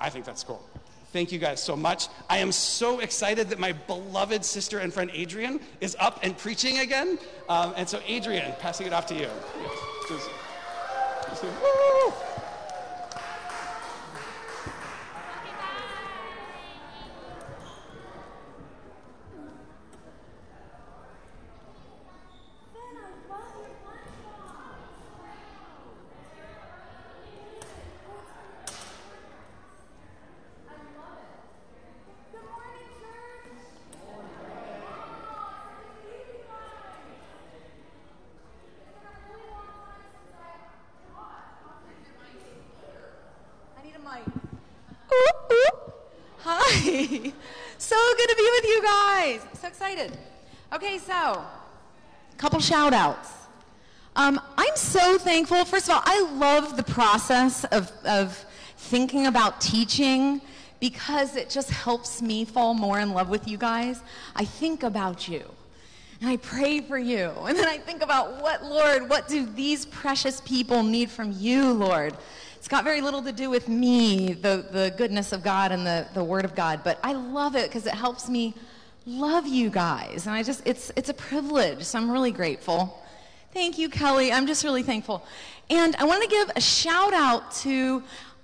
I think that's cool. Thank you guys so much. I am so excited that my beloved sister and friend Adrian is up and preaching again. Um, and so, Adrian, passing it off to you. Just, just, woo! I need a mic. Oop, oop. Hi. So good to be with you Okay, so a couple shout outs. Um, I'm so thankful. First of all, I love the process of, of thinking about teaching because it just helps me fall more in love with you guys. I think about you and I pray for you. And then I think about what, Lord, what do these precious people need from you, Lord? It's got very little to do with me, the, the goodness of God and the, the Word of God, but I love it because it helps me love you guys. And I just, it's, it's a privilege, so I'm really grateful. Thank you, Kelly. I'm just really thankful. And I want to give a shout out to,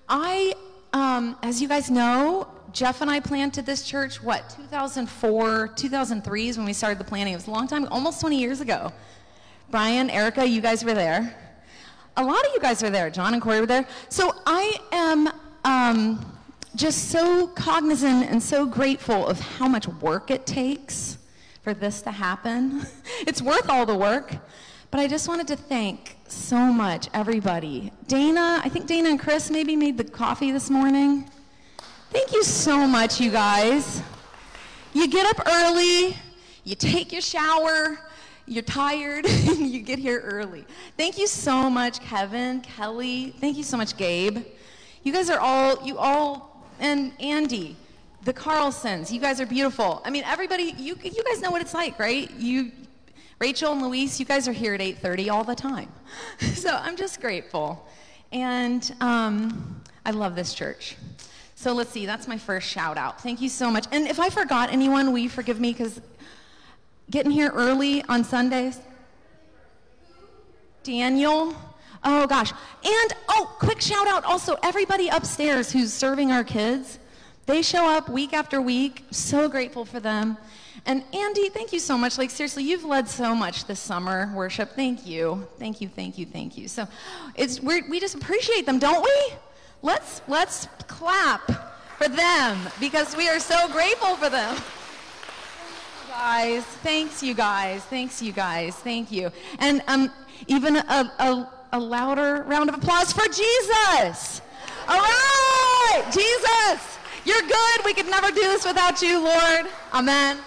I, um, as you guys know, Jeff and I planted this church, what, 2004, 2003 is when we started the planning. It was a long time, almost 20 years ago. Brian, Erica, you guys were there. A lot of you guys were there. John and Corey were there. So I am um, just so cognizant and so grateful of how much work it takes for this to happen. it's worth all the work. But I just wanted to thank so much everybody. Dana, I think Dana and Chris maybe made the coffee this morning. Thank you so much, you guys. You get up early, you take your shower, you're tired, you get here early. Thank you so much, Kevin, Kelly. Thank you so much, Gabe. You guys are all, you all, and Andy, the Carlsons. You guys are beautiful. I mean, everybody, you, you guys know what it's like, right? You, Rachel and Luis, you guys are here at 8:30 all the time. So I'm just grateful, and um, I love this church. So let's see, that's my first shout out. Thank you so much. And if I forgot anyone, will you forgive me? Because getting here early on Sundays. Daniel. Oh gosh. And oh, quick shout out also everybody upstairs who's serving our kids. They show up week after week. So grateful for them. And Andy, thank you so much. Like seriously, you've led so much this summer worship. Thank you. Thank you. Thank you. Thank you. So it's we we just appreciate them, don't we? Let's let's clap for them because we are so grateful for them. Guys, thanks you guys. Thanks you guys. Thank you. And um, even a, a, a louder round of applause for Jesus. All right, Jesus, you're good. We could never do this without you, Lord. Amen.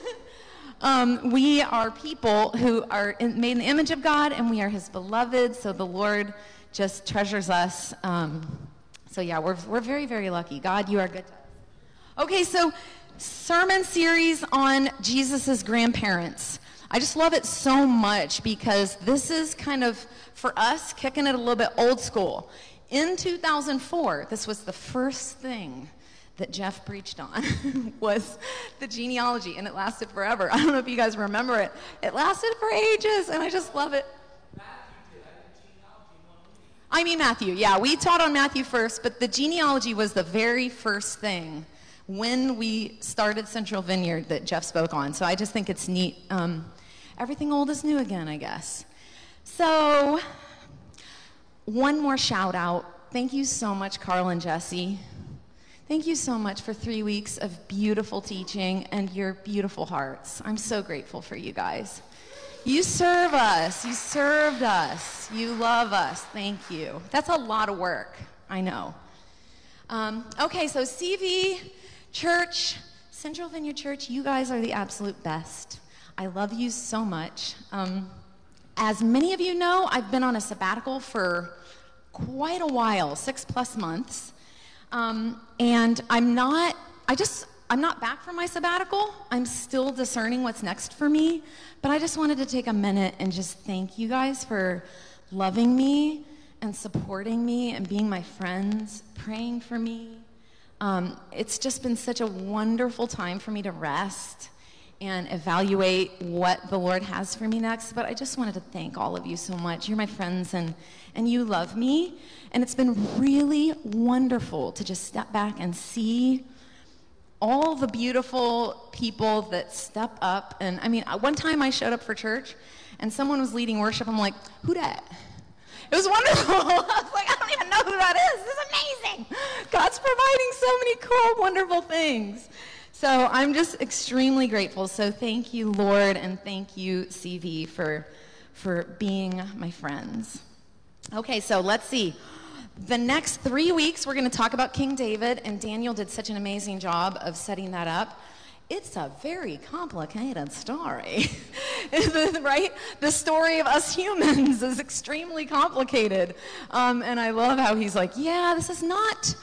um, we are people who are in, made in the image of God, and we are His beloved. So the Lord just treasures us. Um, so yeah, we're we're very very lucky. God, you are good. to us. Okay, so sermon series on Jesus' grandparents. I just love it so much because this is kind of for us kicking it a little bit old school. In 2004, this was the first thing that Jeff preached on was the genealogy, and it lasted forever. I don't know if you guys remember it. It lasted for ages, and I just love it. I mean Matthew. Yeah, we taught on Matthew first, but the genealogy was the very first thing when we started Central Vineyard that Jeff spoke on. So I just think it's neat. Um, everything old is new again, I guess. So, one more shout out. Thank you so much, Carl and Jesse. Thank you so much for three weeks of beautiful teaching and your beautiful hearts. I'm so grateful for you guys. You serve us. You served us. You love us. Thank you. That's a lot of work. I know. Um, okay, so CV Church, Central Vineyard Church, you guys are the absolute best. I love you so much. Um, as many of you know, I've been on a sabbatical for quite a while, six plus months. Um, and I'm not, I just, I'm not back from my sabbatical. I'm still discerning what's next for me. But I just wanted to take a minute and just thank you guys for loving me and supporting me and being my friends, praying for me, Um, it's just been such a wonderful time for me to rest and evaluate what the Lord has for me next. But I just wanted to thank all of you so much. You're my friends and, and you love me. And it's been really wonderful to just step back and see all the beautiful people that step up. And I mean, uh, one time I showed up for church and someone was leading worship. I'm like, who that? It was wonderful. I was like, I don't even know who that is. This is amazing. God's providing so many cool, wonderful things. So I'm just extremely grateful. So thank you, Lord, and thank you, CV, for, for being my friends. Okay, so let's see. The next three weeks, we're going to talk about King David, and Daniel did such an amazing job of setting that up. It's a very complicated story, right? The story of us humans is extremely complicated. Um, and I love how he's like, yeah, this is not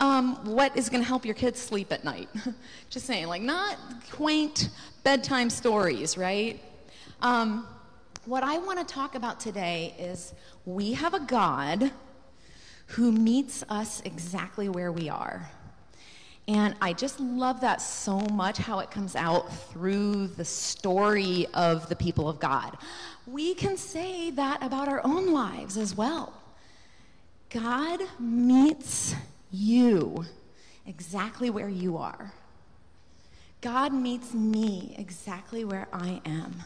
um, what is going to help your kids sleep at night. Just saying, like, not quaint bedtime stories, right? Um, what I want to talk about today is we have a God who meets us exactly where we are. And I just love that so much how it comes out through the story of the people of God. We can say that about our own lives as well. God meets you exactly where you are. God meets me exactly where I am.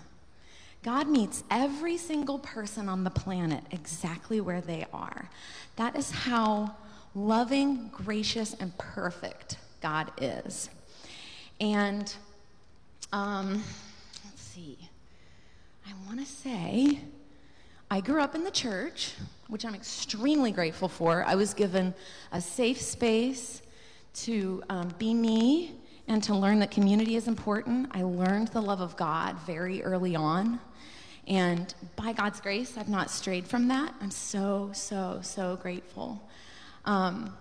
God meets every single person on the planet exactly where they are. That is how loving, gracious, and perfect God is. And um, let's see, I want to say I grew up in the church, which I'm extremely grateful for. I was given a safe space to um, be me and to learn that community is important. I learned the love of God very early on. And by God's grace, I've not strayed from that. I'm so, so, so grateful. Um,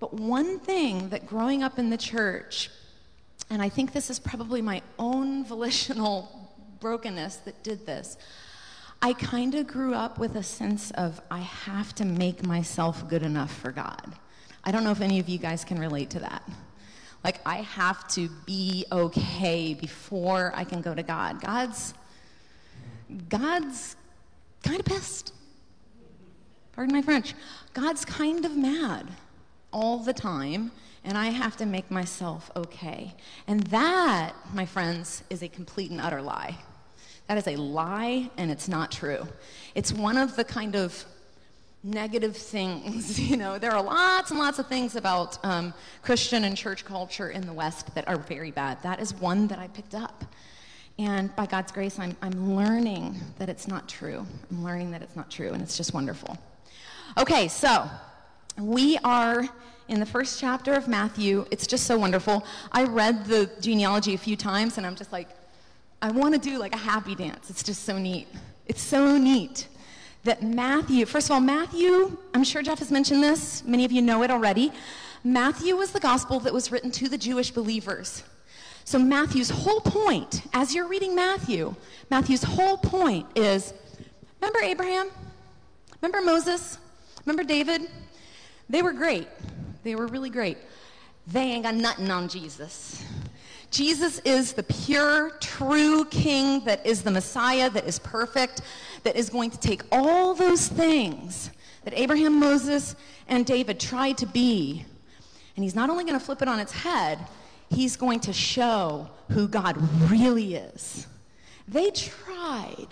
but one thing that growing up in the church, and I think this is probably my own volitional brokenness that did this, I kind of grew up with a sense of I have to make myself good enough for God. I don't know if any of you guys can relate to that. Like, I have to be okay before I can go to God. God's God's kind of pissed. Pardon my French. God's kind of mad all the time, and I have to make myself okay. And that, my friends, is a complete and utter lie. That is a lie, and it's not true. It's one of the kind of negative things. You know, there are lots and lots of things about um, Christian and church culture in the West that are very bad. That is one that I picked up. And by God's grace, I'm, I'm learning that it's not true. I'm learning that it's not true, and it's just wonderful. Okay, so we are in the first chapter of Matthew. It's just so wonderful. I read the genealogy a few times, and I'm just like, I want to do like a happy dance. It's just so neat. It's so neat that Matthew, first of all, Matthew, I'm sure Jeff has mentioned this, many of you know it already. Matthew was the gospel that was written to the Jewish believers. So, Matthew's whole point, as you're reading Matthew, Matthew's whole point is remember Abraham? Remember Moses? Remember David? They were great. They were really great. They ain't got nothing on Jesus. Jesus is the pure, true king that is the Messiah, that is perfect, that is going to take all those things that Abraham, Moses, and David tried to be, and he's not only going to flip it on its head, he's going to show who God really is. They tried.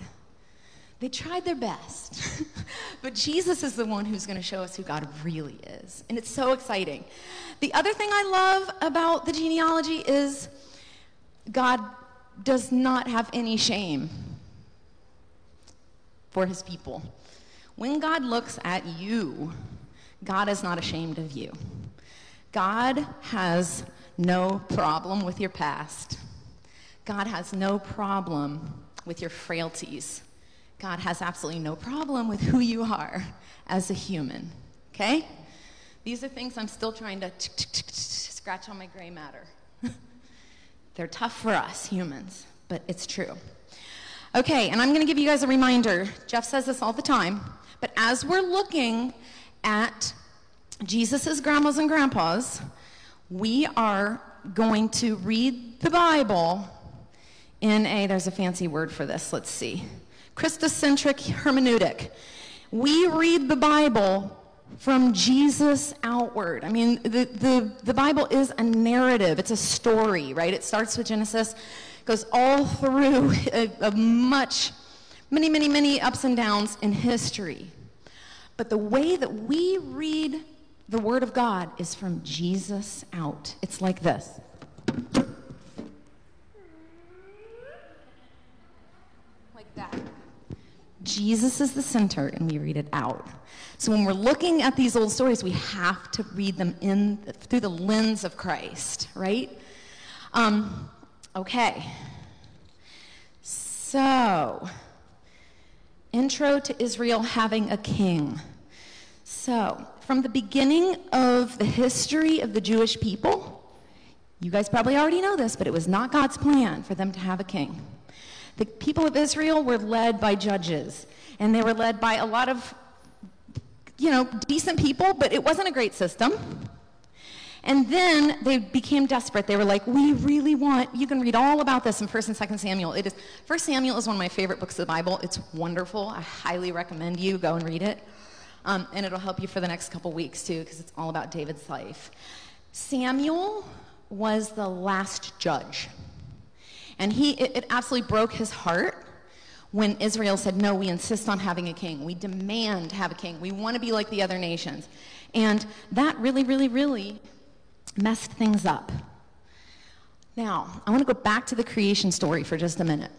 They tried their best. but Jesus is the one who's going to show us who God really is. And it's so exciting. The other thing I love about the genealogy is God does not have any shame for his people. When God looks at you, God is not ashamed of you. God has no problem with your past. God has no problem with your frailties. God has absolutely no problem with who you are as a human. Okay? These are things I'm still trying to scratch on my gray matter. They're tough for us humans, but it's true. Okay, and I'm going to give you guys a reminder. Jeff says this all the time, but as we're looking at Jesus' grandmas and grandpas, we are going to read the Bible in a, there's a fancy word for this, let's see, Christocentric hermeneutic. We read the Bible from Jesus outward. I mean, the, the, the Bible is a narrative, it's a story, right? It starts with Genesis, goes all through a, a much, many, many, many ups and downs in history. But the way that we read the Word of God is from Jesus out. It's like this. Like that. Jesus is the center, and we read it out. So when we're looking at these old stories, we have to read them in through the lens of Christ, right? Um, okay. So, intro to Israel having a king. So, from the beginning of the history of the Jewish people, you guys probably already know this, but it was not God's plan for them to have a king. The people of Israel were led by judges, and they were led by a lot of you know, decent people, but it wasn't a great system. And then they became desperate. They were like, we really want, you can read all about this in 1st and 2nd Samuel. It is, 1st Samuel is one of my favorite books of the Bible. It's wonderful. I highly recommend you go and read it. Um, and it'll help you for the next couple weeks too, because it's all about David's life. Samuel was the last judge. And he, it, it absolutely broke his heart when Israel said, No, we insist on having a king. We demand to have a king. We want to be like the other nations. And that really, really, really messed things up. Now, I want to go back to the creation story for just a minute.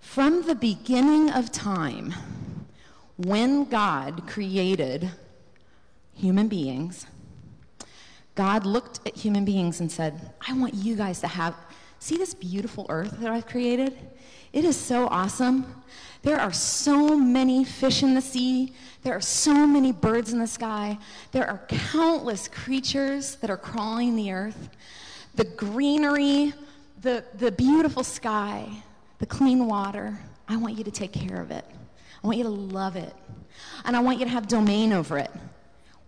From the beginning of time, when God created human beings, God looked at human beings and said, I want you guys to have, see this beautiful earth that I've created? It is so awesome. There are so many fish in the sea. There are so many birds in the sky. There are countless creatures that are crawling the earth. The greenery, the, the beautiful sky, the clean water. I want you to take care of it. I want you to love it. And I want you to have domain over it.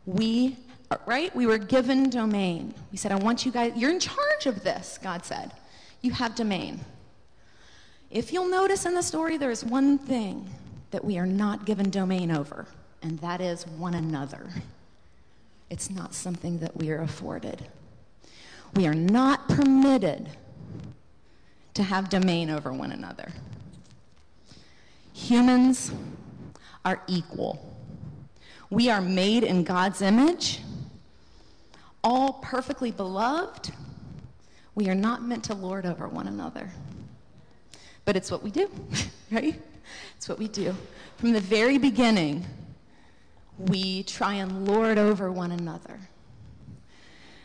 We, uh, right? We were given domain. We said, I want you guys, you're in charge of this, God said. You have domain. If you'll notice in the story, there is one thing that we are not given domain over, and that is one another. It's not something that we are afforded. We are not permitted to have domain over one another. Humans are equal. We are made in God's image, all perfectly beloved. We are not meant to lord over one another. But it's what we do, right? It's what we do. From the very beginning, we try and lord over one another.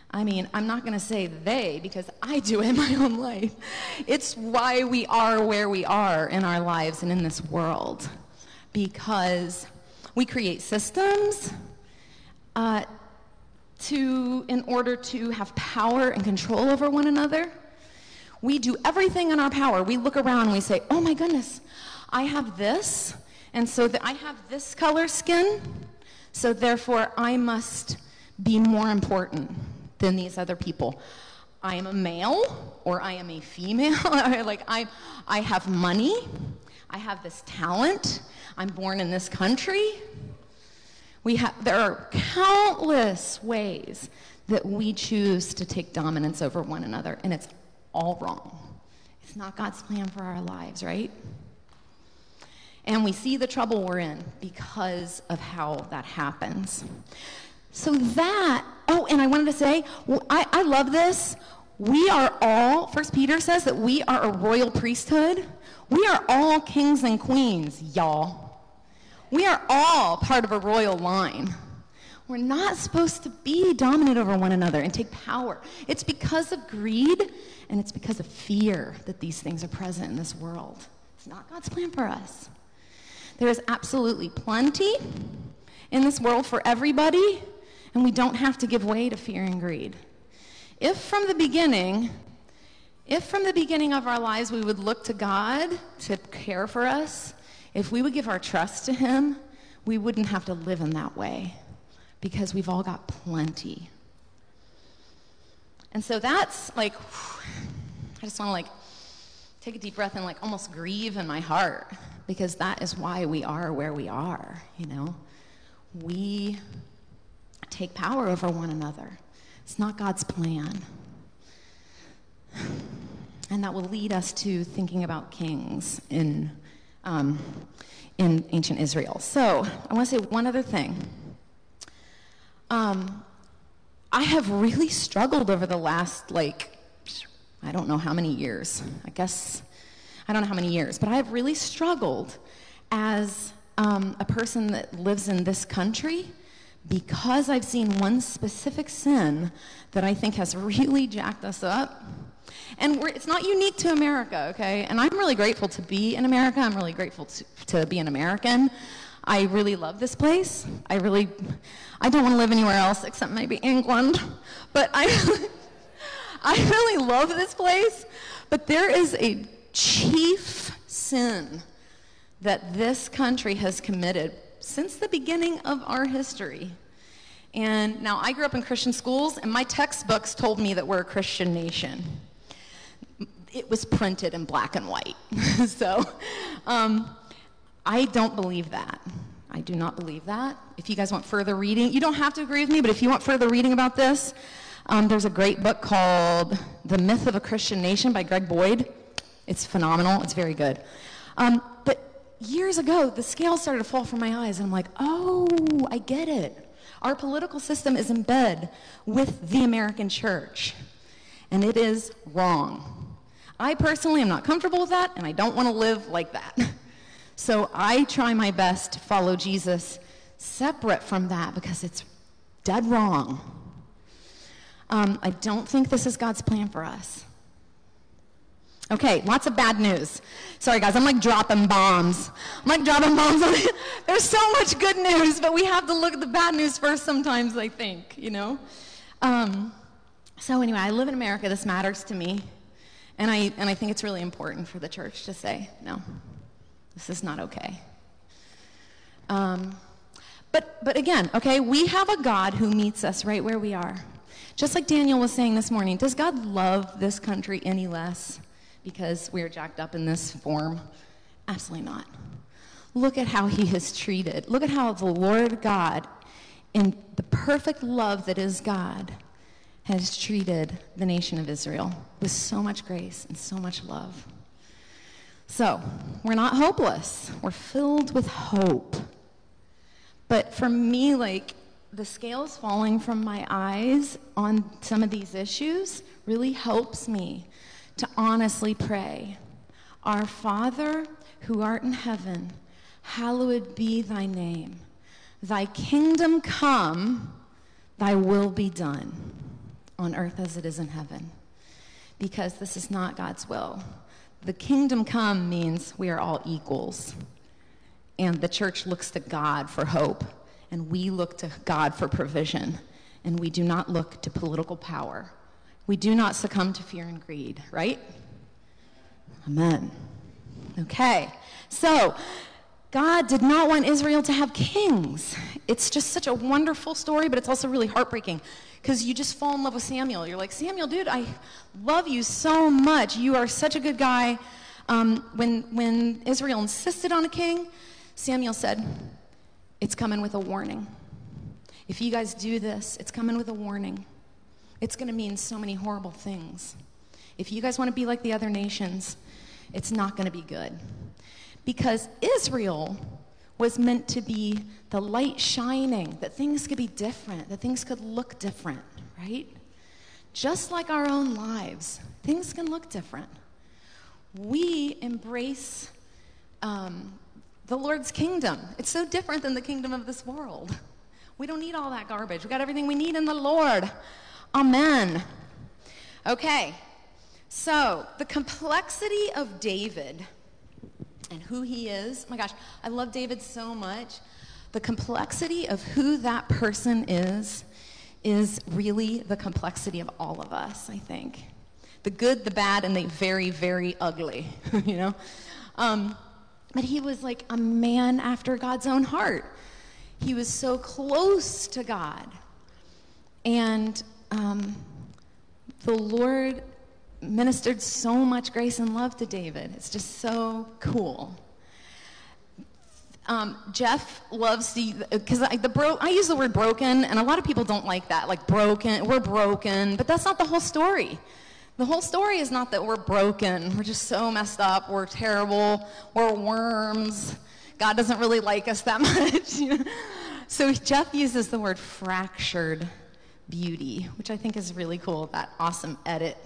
I mean, I'm not going to say they because I do it in my own life. It's why we are where we are in our lives and in this world. Because we create systems uh, to, in order to have power and control over one another. We do everything in our power. We look around and we say, oh my goodness, I have this, and so I have this color skin, so therefore I must be more important than these other people. I am a male or I am a female. like I, I have money. I have this talent. I'm born in this country. We have, there are countless ways that we choose to take dominance over one another, and it's all wrong. It's not God's plan for our lives, right? And we see the trouble we're in because of how that happens. So that, oh, and I wanted to say, I, I love this. We are all, First Peter says that we are a royal priesthood. We are all kings and queens, y'all. We are all part of a royal line. We're not supposed to be dominant over one another and take power. It's because of greed and it's because of fear that these things are present in this world. It's not God's plan for us. There is absolutely plenty in this world for everybody, and we don't have to give way to fear and greed. If from the beginning, if from the beginning of our lives we would look to God to care for us, if we would give our trust to Him, we wouldn't have to live in that way because we've all got plenty. And so that's like, I just want to like take a deep breath and like almost grieve in my heart because that is why we are where we are, you know? We take power over one another. It's not God's plan. And that will lead us to thinking about kings in, um, in ancient Israel. So I want to say one other thing. Um, I have really struggled over the last, like, I don't know how many years. I guess, I don't know how many years, but I have really struggled as um, a person that lives in this country because I've seen one specific sin that I think has really jacked us up. And it's not unique to America, okay? And I'm really grateful to be in America. I'm really grateful to, to be an American. I really love this place. I really, I don't want to live anywhere else except maybe England. But I, I really love this place. But there is a chief sin that this country has committed since the beginning of our history. And now I grew up in Christian schools, and my textbooks told me that we're a Christian nation. It was printed in black and white. so um, I don't believe that. I do not believe that. If you guys want further reading, you don't have to agree with me, but if you want further reading about this, um, there's a great book called The Myth of a Christian Nation by Greg Boyd. It's phenomenal, it's very good. Um, but years ago, the scales started to fall from my eyes, and I'm like, oh, I get it. Our political system is in bed with the American church, and it is wrong. I personally am not comfortable with that, and I don't want to live like that. So I try my best to follow Jesus separate from that because it's dead wrong. Um, I don't think this is God's plan for us. Okay, lots of bad news. Sorry, guys, I'm like dropping bombs. I'm like dropping bombs. There's so much good news, but we have to look at the bad news first sometimes, I think, you know? Um, so, anyway, I live in America. This matters to me. And I, and I think it's really important for the church to say, no, this is not okay. Um, but, but again, okay, we have a God who meets us right where we are. Just like Daniel was saying this morning, does God love this country any less because we're jacked up in this form? Absolutely not. Look at how he has treated. Look at how the Lord God, in the perfect love that is God, has treated the nation of Israel with so much grace and so much love. So, we're not hopeless. We're filled with hope. But for me, like, the scales falling from my eyes on some of these issues really helps me to honestly pray. Our Father who art in heaven, hallowed be thy name. Thy kingdom come, thy will be done on earth as it is in heaven. Because this is not God's will. The kingdom come means we are all equals. And the church looks to God for hope, and we look to God for provision, and we do not look to political power. We do not succumb to fear and greed, right? Amen. Okay, so God did not want Israel to have kings. It's just such a wonderful story, but it's also really heartbreaking because you just fall in love with Samuel. You're like, Samuel, dude, I love you so much. You are such a good guy. Um, when, when Israel insisted on a king, Samuel said, It's coming with a warning. If you guys do this, it's coming with a warning. It's going to mean so many horrible things. If you guys want to be like the other nations, it's not going to be good. Because Israel was meant to be the light shining, that things could be different, that things could look different, right? Just like our own lives, things can look different. We embrace um, the Lord's kingdom. It's so different than the kingdom of this world. We don't need all that garbage. We got everything we need in the Lord. Amen. Okay, so the complexity of David and who he is. Oh my gosh, I love David so much. The complexity of who that person is is really the complexity of all of us, I think. The good, the bad, and the very, very ugly, you know? Um, but he was like a man after God's own heart. He was so close to God. And um, the Lord ministered so much grace and love to David. It's just so cool. Um, Jeff loves the because I, the bro. I use the word broken, and a lot of people don't like that. Like broken, we're broken, but that's not the whole story. The whole story is not that we're broken. We're just so messed up. We're terrible. We're worms. God doesn't really like us that much. so Jeff uses the word fractured beauty, which I think is really cool. That awesome edit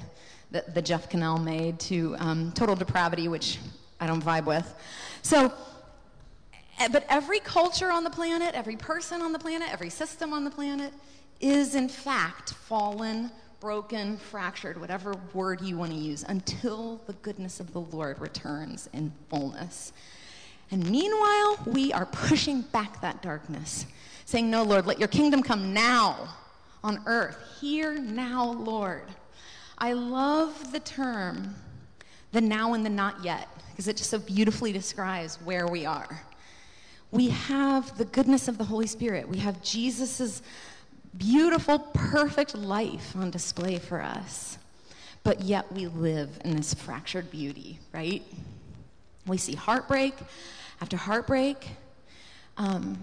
that the Jeff Cannell made to um, Total Depravity, which I don't vibe with. So Eh, but every culture on the planet, every person on the planet, every system on the planet is in fact fallen, broken, fractured, whatever word you want to use, until the goodness of the Lord returns in fullness. And meanwhile, we are pushing back that darkness, saying, No, Lord, let your kingdom come now on earth. Here now, Lord. I love the term, the now and the not yet, because it just so beautifully describes where we are we have the goodness of the Holy Spirit. We have Jesus' beautiful, perfect life on display for us. But yet we live in this fractured beauty, right? We see heartbreak after heartbreak. Um,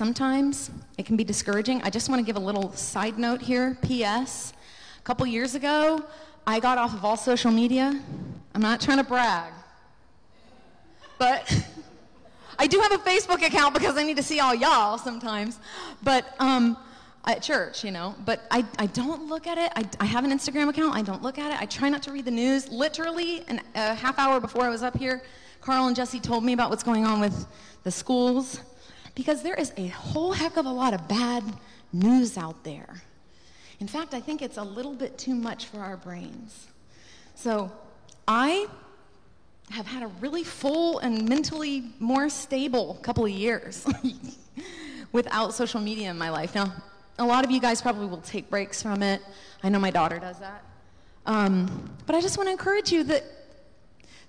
sometimes it can be discouraging. I just want to give a little side note here. P.S. A couple years ago, I got off of all social media. I'm not trying to brag. But I do have a Facebook account because I need to see all y'all sometimes. But um, at church, you know. But I, I don't look at it. I, I have an Instagram account. I don't look at it. I try not to read the news. Literally, an, a half hour before I was up here, Carl and Jesse told me about what's going on with the schools because there is a whole heck of a lot of bad news out there. In fact, I think it's a little bit too much for our brains. So I have had a really full and mentally more stable couple of years without social media in my life. Now, a lot of you guys probably will take breaks from it. I know my daughter does that. Um, but I just want to encourage you that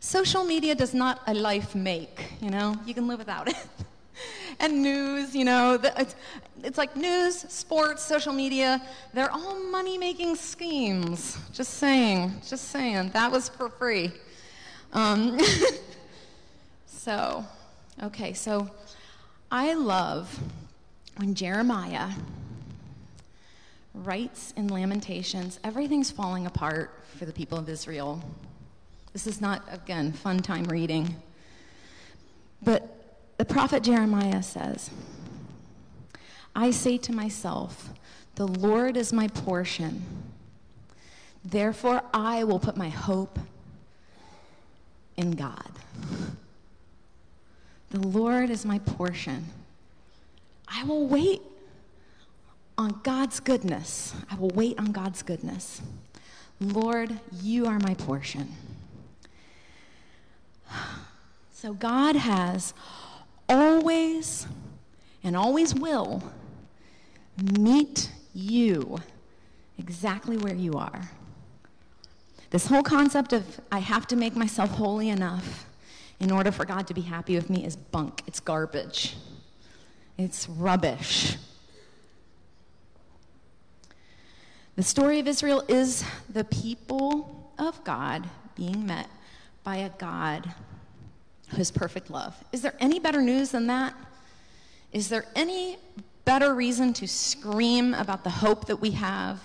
social media does not a life make, you know? You can live without it. and news, you know, it's, it's like news, sports, social media, they're all money making schemes. Just saying, just saying. That was for free. Um, so, okay, so I love when Jeremiah writes in Lamentations, everything's falling apart for the people of Israel. This is not, again, fun time reading. But the prophet Jeremiah says, I say to myself, the Lord is my portion. Therefore, I will put my hope in God. The Lord is my portion. I will wait on God's goodness. I will wait on God's goodness. Lord, you are my portion. So God has always and always will meet you exactly where you are. This whole concept of I have to make myself holy enough in order for God to be happy with me is bunk. It's garbage. It's rubbish. The story of Israel is the people of God being met by a God who is perfect love. Is there any better news than that? Is there any better reason to scream about the hope that we have?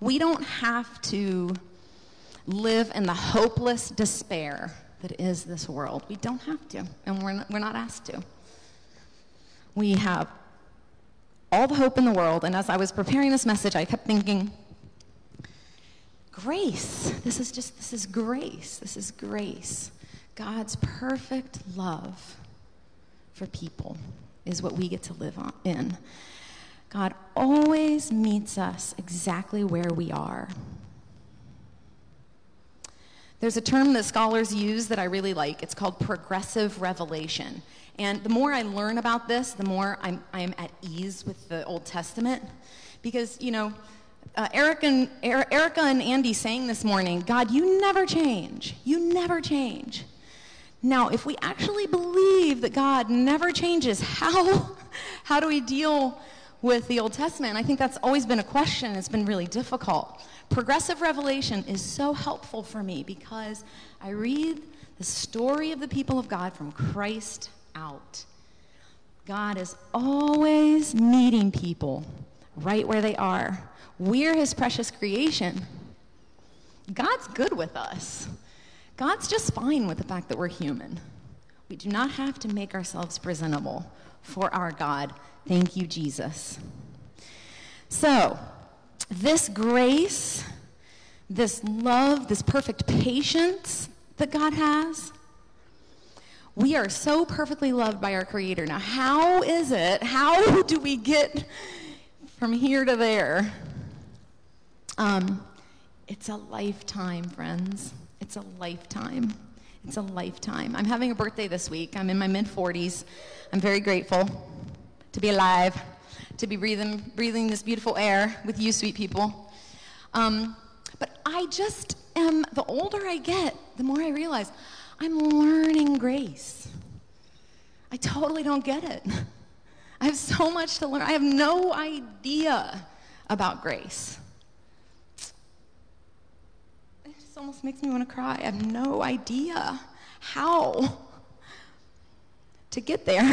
We don't have to live in the hopeless despair that is this world. We don't have to, and we're not, we're not asked to. We have all the hope in the world, and as I was preparing this message, I kept thinking, grace. This is just, this is grace. This is grace. God's perfect love for people is what we get to live on, in. God always meets us exactly where we are. There's a term that scholars use that I really like. It's called progressive revelation. And the more I learn about this, the more I'm, I'm at ease with the Old Testament. Because, you know, uh, Eric and, er, Erica and Andy saying this morning, God, you never change. You never change. Now, if we actually believe that God never changes, how, how do we deal with the Old Testament. I think that's always been a question. It's been really difficult. Progressive revelation is so helpful for me because I read the story of the people of God from Christ out. God is always meeting people right where they are. We're his precious creation. God's good with us. God's just fine with the fact that we're human. We do not have to make ourselves presentable for our God. Thank you, Jesus. So, this grace, this love, this perfect patience that God has, we are so perfectly loved by our Creator. Now, how is it? How do we get from here to there? Um, it's a lifetime, friends. It's a lifetime. It's a lifetime. I'm having a birthday this week. I'm in my mid 40s. I'm very grateful to be alive, to be breathing, breathing this beautiful air with you, sweet people. Um, but I just am, the older I get, the more I realize I'm learning grace. I totally don't get it. I have so much to learn. I have no idea about grace. It just almost makes me want to cry. I have no idea how to get there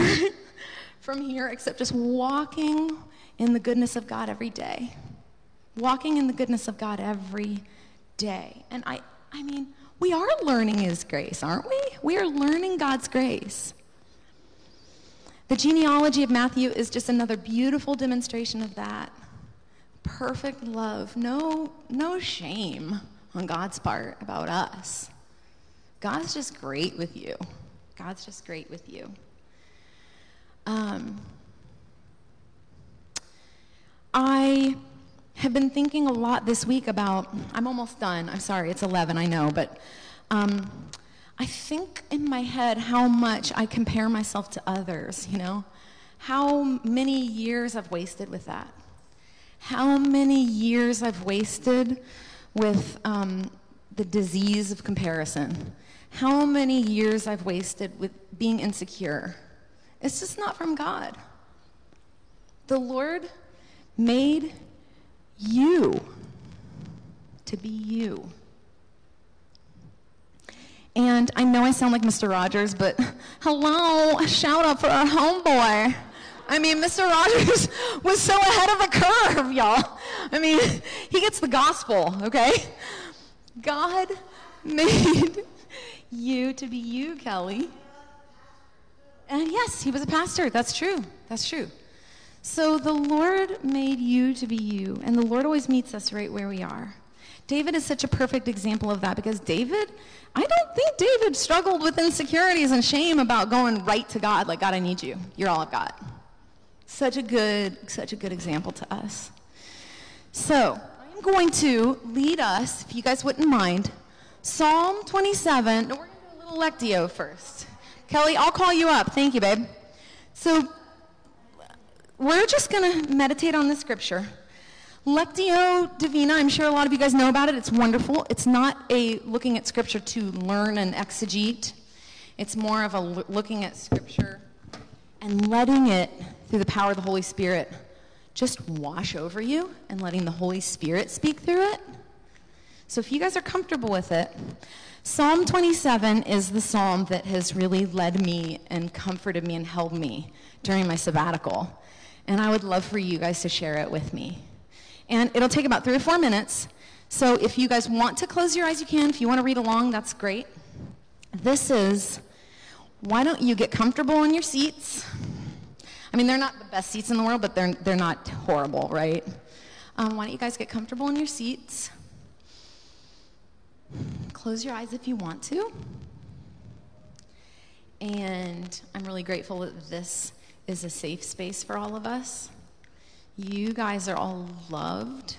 from here except just walking in the goodness of God every day. Walking in the goodness of God every day. And I, I mean, we are learning His grace, aren't we? We are learning God's grace. The genealogy of Matthew is just another beautiful demonstration of that. Perfect love, no, no shame on God's part about us. God's just great with you. God's just great with you. Um, I have been thinking a lot this week about, I'm almost done. I'm sorry, it's 11, I know, but um, I think in my head how much I compare myself to others, you know? How many years I've wasted with that. How many years I've wasted with um, the disease of comparison. How many years I've wasted with being insecure. It's just not from God. The Lord made you to be you. And I know I sound like Mr. Rogers, but hello, shout out for our homeboy. I mean, Mr. Rogers was so ahead of the curve, y'all. I mean, he gets the gospel, okay? God made you to be you, Kelly. And yes, he was a pastor. That's true. That's true. So the Lord made you to be you, and the Lord always meets us right where we are. David is such a perfect example of that because David, I don't think David struggled with insecurities and shame about going right to God, like, God, I need you. You're all I've got. Such a good, such a good example to us. So I'm going to lead us, if you guys wouldn't mind, Psalm 27. No, we're going to do a little Lectio first. Kelly, I'll call you up. Thank you, babe. So we're just going to meditate on the scripture. Lectio Divina, I'm sure a lot of you guys know about it. It's wonderful. It's not a looking at scripture to learn and exegete. It's more of a looking at scripture and letting it, through the power of the Holy Spirit, just wash over you and letting the Holy Spirit speak through it. So if you guys are comfortable with it, Psalm 27 is the psalm that has really led me and comforted me and held me during my sabbatical. And I would love for you guys to share it with me. And it'll take about three or four minutes. So if you guys want to close your eyes, you can. If you want to read along, that's great. This is why don't you get comfortable in your seats? I mean, they're not the best seats in the world, but they're, they're not horrible, right? Um, why don't you guys get comfortable in your seats? Close your eyes if you want to. And I'm really grateful that this is a safe space for all of us. You guys are all loved.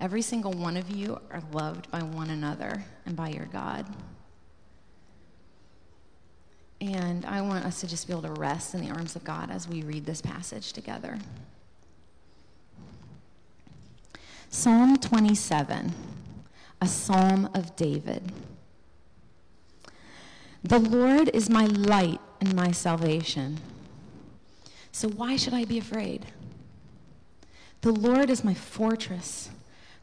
Every single one of you are loved by one another and by your God. And I want us to just be able to rest in the arms of God as we read this passage together. Psalm 27, a psalm of David. The Lord is my light and my salvation. So why should I be afraid? The Lord is my fortress,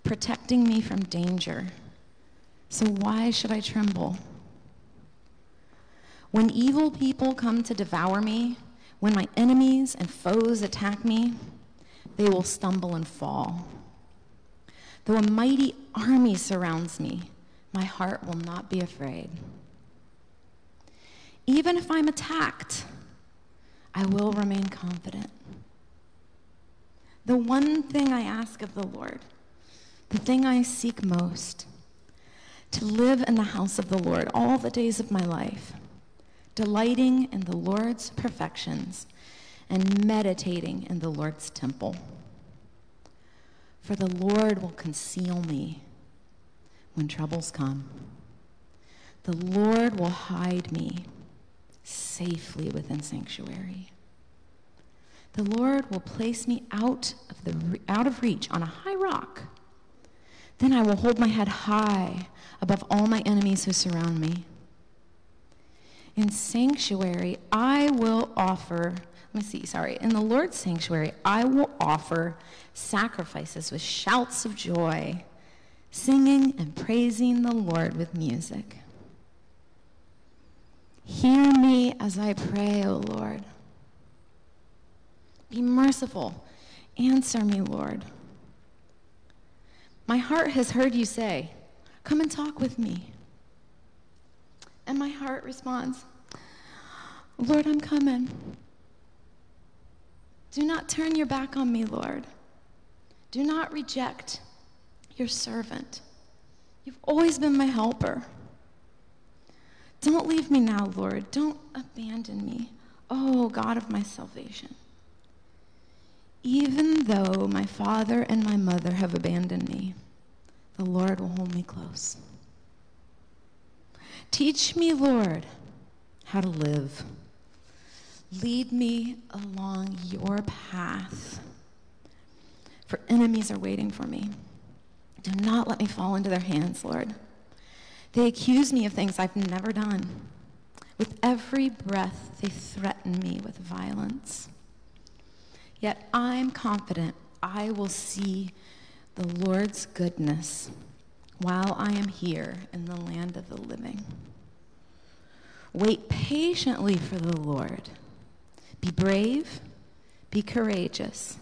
protecting me from danger. So why should I tremble? When evil people come to devour me, when my enemies and foes attack me, they will stumble and fall. Though a mighty army surrounds me, my heart will not be afraid. Even if I'm attacked, I will remain confident. The one thing I ask of the Lord, the thing I seek most, to live in the house of the Lord all the days of my life, delighting in the Lord's perfections and meditating in the Lord's temple. For the Lord will conceal me when troubles come. The Lord will hide me safely within sanctuary. The Lord will place me out of, the, out of reach on a high rock. Then I will hold my head high above all my enemies who surround me. In sanctuary, I will offer, let me see, sorry. In the Lord's sanctuary, I will offer sacrifices with shouts of joy, singing and praising the Lord with music. Hear me as I pray, O Lord. Be merciful. Answer me, Lord. My heart has heard you say, Come and talk with me. And my heart responds, Lord, I'm coming. Do not turn your back on me, Lord. Do not reject your servant. You've always been my helper. Don't leave me now, Lord. Don't abandon me, oh God of my salvation. Even though my father and my mother have abandoned me, the Lord will hold me close. Teach me, Lord, how to live. Lead me along your path, for enemies are waiting for me. Do not let me fall into their hands, Lord. They accuse me of things I've never done. With every breath, they threaten me with violence. Yet I'm confident I will see the Lord's goodness while I am here in the land of the living. Wait patiently for the Lord. Be brave, be courageous.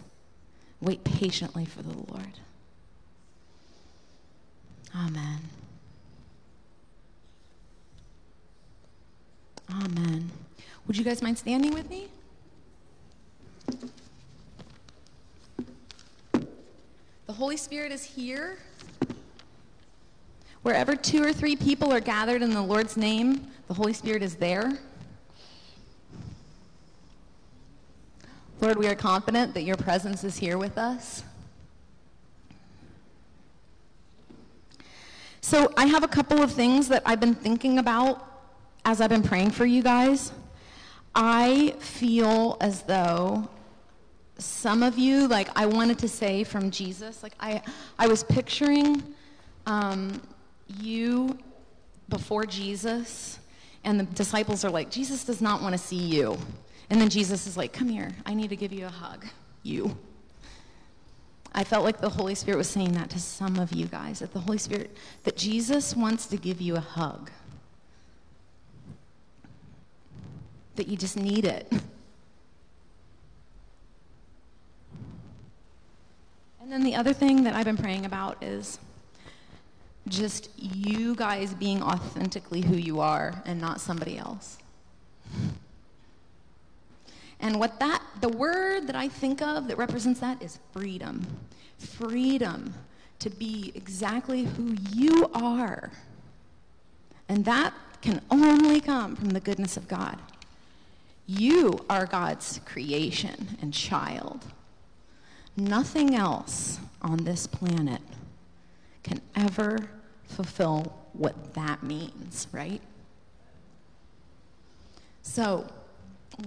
Wait patiently for the Lord. Amen. Amen. Would you guys mind standing with me? The Holy Spirit is here. Wherever two or three people are gathered in the Lord's name, the Holy Spirit is there. Lord, we are confident that your presence is here with us. So, I have a couple of things that I've been thinking about as I've been praying for you guys. I feel as though some of you, like I wanted to say from Jesus, like I, I was picturing um, you before Jesus, and the disciples are like, Jesus does not want to see you. And then Jesus is like, Come here, I need to give you a hug. You. I felt like the Holy Spirit was saying that to some of you guys, that the Holy Spirit, that Jesus wants to give you a hug. That you just need it. And then the other thing that I've been praying about is just you guys being authentically who you are and not somebody else. And what that, the word that I think of that represents that is freedom. Freedom to be exactly who you are. And that can only come from the goodness of God. You are God's creation and child. Nothing else on this planet can ever fulfill what that means, right? So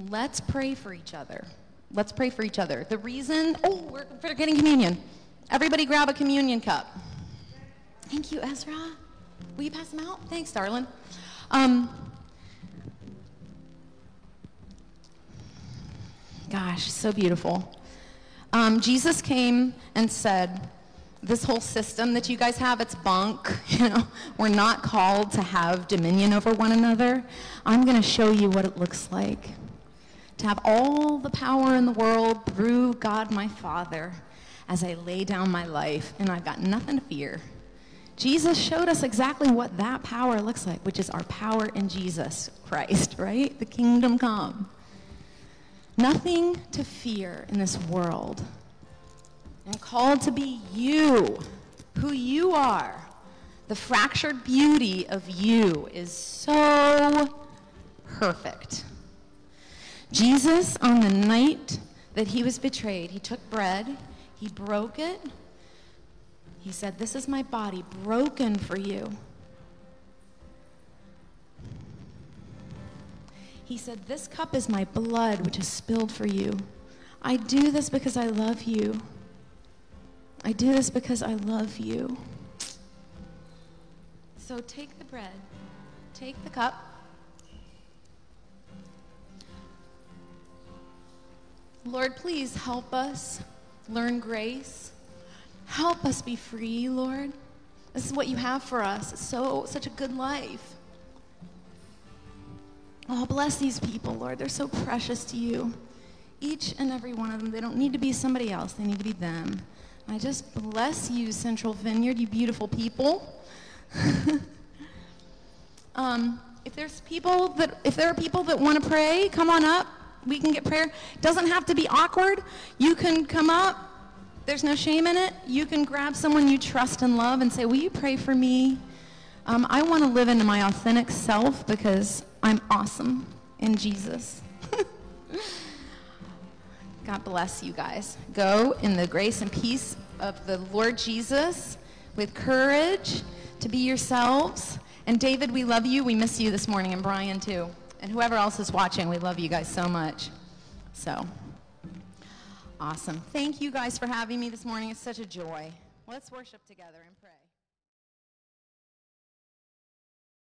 let's pray for each other. Let's pray for each other. The reason, oh, we're, getting communion. Everybody grab a communion cup. Thank you, Ezra. Will you pass them out? Thanks, darling. Um, gosh, so beautiful. Um, Jesus came and said, this whole system that you guys have, it's bunk. You know, we're not called to have dominion over one another. I'm going to show you what it looks like to have all the power in the world through God my Father as I lay down my life, and I've got nothing to fear. Jesus showed us exactly what that power looks like, which is our power in Jesus Christ, right? The kingdom come. Nothing to fear in this world. And called to be you, who you are. The fractured beauty of you is so perfect. Jesus, on the night that he was betrayed, he took bread, he broke it, he said, This is my body broken for you. He said, This cup is my blood, which is spilled for you. I do this because I love you. I do this because I love you. So take the bread, take the cup. Lord, please help us learn grace. Help us be free, Lord. This is what you have for us. It's so such a good life. Oh, bless these people, Lord. They're so precious to you. Each and every one of them. They don't need to be somebody else. They need to be them. I just bless you, Central Vineyard, you beautiful people. um, if there's people that, if there are people that want to pray, come on up. We can get prayer. It doesn't have to be awkward. You can come up there's no shame in it. You can grab someone you trust and love and say, Will you pray for me? Um, I want to live into my authentic self because I'm awesome in Jesus. God bless you guys. Go in the grace and peace of the Lord Jesus with courage to be yourselves. And David, we love you. We miss you this morning, and Brian too. And whoever else is watching, we love you guys so much. So. Awesome. Thank you guys for having me this morning. It's such a joy. Let's worship together and pray.